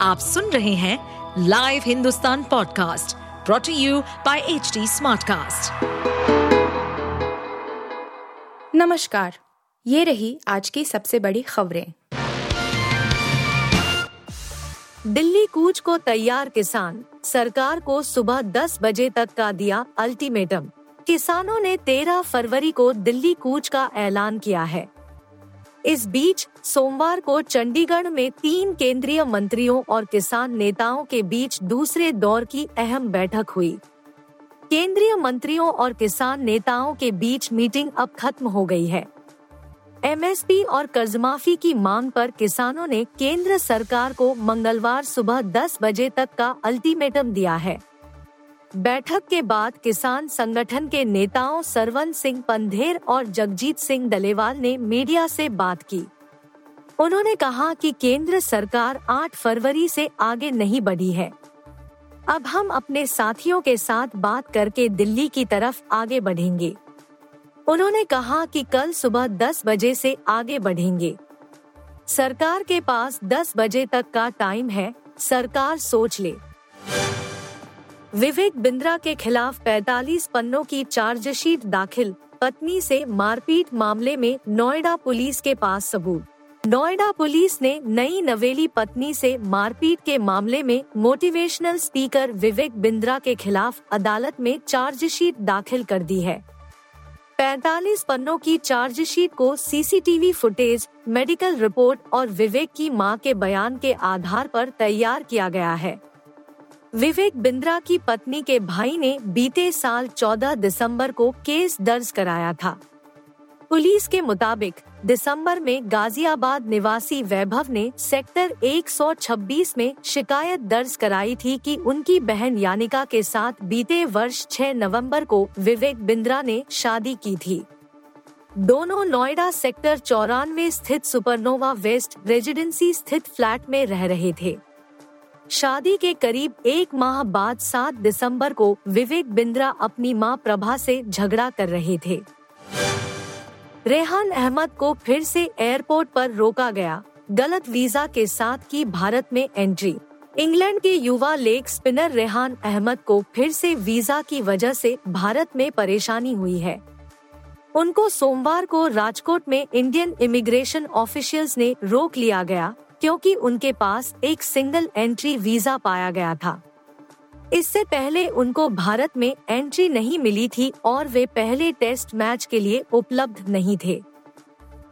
आप सुन रहे हैं live Hindustan podcast brought to you by H Smartcast. नमस्कार, ये रही आज की सबसे बड़ी खबरें। दिल्ली कूच को तैयार किसान, सरकार को सुबह 10 बजे तक का दिया अल्टीमेटम किसानों ने 13 फरवरी को दिल्ली कूच का ऐलान किया है। इस बीच सोमवार को चंडीगढ़ में तीन केंद्रीय मंत्रियों और किसान नेताओं के बीच दूसरे दौर की अहम बैठक हुई। केंद्रीय मंत्रियों और किसान नेताओं के बीच मीटिंग अब खत्म हो गई है। एमएसपी और कर्ज माफ़ी की मांग पर किसानों ने केंद्र सरकार को मंगलवार सुबह 10 बजे तक का अल्टीमेटम दिया है। बैठक के बाद किसान संगठन के नेताओं सरवन सिंह पंधेर और जगजीत सिंह दलेवाल ने मीडिया से बात की। उन्होंने कहा कि केंद्र सरकार 8 फरवरी से आगे नहीं बढ़ी है। अब हम अपने साथियों के साथ बात करके दिल्ली की तरफ़ आगे बढ़ेंगे। उन्होंने कहा कि कल सुबह 10 बजे से आगे बढ़ेंगे। सरकार के पास 10 बजे तक का टाइम है, सरकार सोच ले। विवेक बिंद्रा के खिलाफ 45 पन्नों की चार्जशीट दाखिल, पत्नी से मारपीट मामले में नोएडा पुलिस के पास सबूत। नोएडा पुलिस ने नई नवेली पत्नी से मारपीट के मामले में मोटिवेशनल स्पीकर विवेक बिंद्रा के खिलाफ अदालत में चार्जशीट दाखिल कर दी है। 45 पन्नों की चार्जशीट को सीसीटीवी फुटेज, मेडिकल रिपोर्ट और विवेक की माँ के बयान के आधार पर तैयार किया गया है। विवेक बिंद्रा की पत्नी के भाई ने बीते साल 14 दिसंबर को केस दर्ज कराया था। पुलिस के मुताबिक, दिसंबर में गाजियाबाद निवासी वैभव ने सेक्टर 126 में शिकायत दर्ज कराई थी कि उनकी बहन यानिका के साथ बीते वर्ष 6 नवंबर को विवेक बिंद्रा ने शादी की थी। दोनों नोएडा सेक्टर चौरानवे स्थित सुपरनोवा वेस्ट रेजिडेंसी स्थित फ्लैट में रह रहे थे। शादी के करीब एक माह बाद 7 दिसंबर को विवेक बिंद्रा अपनी माँ प्रभा से झगड़ा कर रहे थे। रेहान अहमद को फिर से एयरपोर्ट पर रोका गया। गलत वीज़ा के साथ की भारत में एंट्री। इंग्लैंड के युवा लेग स्पिनर रेहान अहमद को फिर से वीज़ा की वजह से भारत में परेशानी हुई है। उनको सोमवार को राजकोट में इंडियन इमिग्रेशन ऑफिशियल्स ने रोक लिया गया। क्योंकि उनके पास एक सिंगल एंट्री वीज़ा पाया गया था। इससे पहले उनको भारत में एंट्री नहीं मिली थी और वे पहले टेस्ट मैच के लिए उपलब्ध नहीं थे।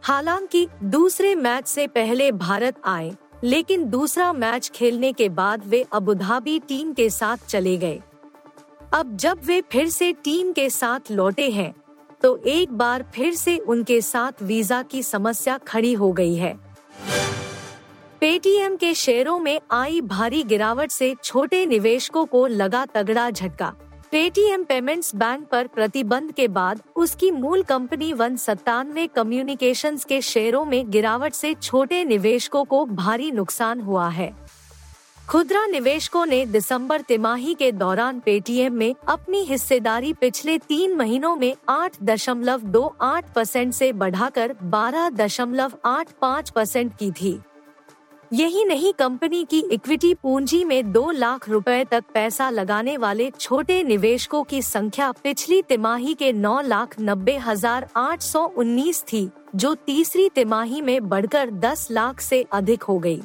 हालाँकि दूसरे मैच से पहले भारत आए, लेकिन दूसरा मैच खेलने के बाद वे अबुधाबी टीम के साथ चले गए। अब जब वे फिर से टीम के साथ लौटे हैं तो एक बार फिर से उनके साथ वीज़ा की समस्या खड़ी हो गई है। पेटीएम के शेयरों में आई भारी गिरावट से छोटे निवेशकों को लगा तगड़ा झटका। पेटीएम पेमेंट्स बैंक पर प्रतिबंध के बाद उसकी मूल कंपनी वन सत्तानवे कम्युनिकेशन के शेयरों में गिरावट से छोटे निवेशकों को भारी नुकसान हुआ है। खुदरा निवेशकों ने दिसंबर तिमाही के दौरान पेटीएम में अपनी हिस्सेदारी पिछले तीन महीनों में आठ दशमलव दो आठ परसेंट ऐसी बढ़ाकर बारह दशमलव आठ पाँच परसेंट की थी। यही नहीं, कंपनी की इक्विटी पूंजी में दो लाख रुपए तक पैसा लगाने वाले छोटे निवेशकों की संख्या पिछली तिमाही के नौ लाख नब्बे हज़ार आठ सौ उन्नीस थी, जो तीसरी तिमाही में बढ़कर दस लाख से अधिक हो गई।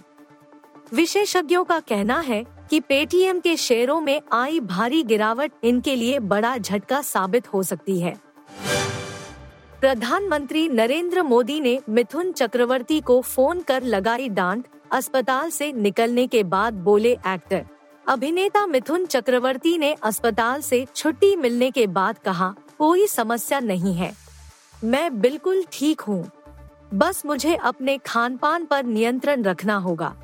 विशेषज्ञों का कहना है कि पेटीएम के शेयरों में आई भारी गिरावट इनके लिए बड़ा झटका साबित हो सकती है प्रधानमंत्री नरेंद्र मोदी ने मिथुन चक्रवर्ती को फ़ोन कर लगाई डांट, अस्पताल से निकलने के बाद बोले एक्टर। अभिनेता मिथुन चक्रवर्ती ने अस्पताल से छुट्टी मिलने के बाद कहा, कोई समस्या नहीं है। मैं बिल्कुल ठीक हूँ। बस मुझे अपने खान पान पर नियंत्रण रखना होगा।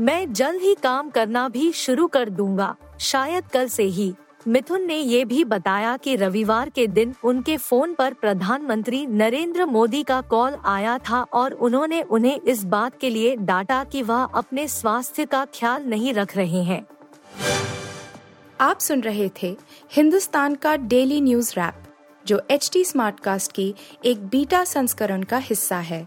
मैं जल्द ही काम करना भी शुरू कर दूँगा। शायद कल से ही। मिथुन ने ये भी बताया कि रविवार के दिन उनके फ़ोन पर प्रधानमंत्री नरेंद्र मोदी का कॉल आया था और उन्होंने उन्हें इस बात के लिए डांटा कि वह अपने स्वास्थ्य का ख्याल नहीं रख रहे हैं। आप सुन रहे थे हिंदुस्तान का डेली न्यूज़ रैप, जो एच टी स्मार्ट कास्ट की एक बीटा संस्करण का हिस्सा है।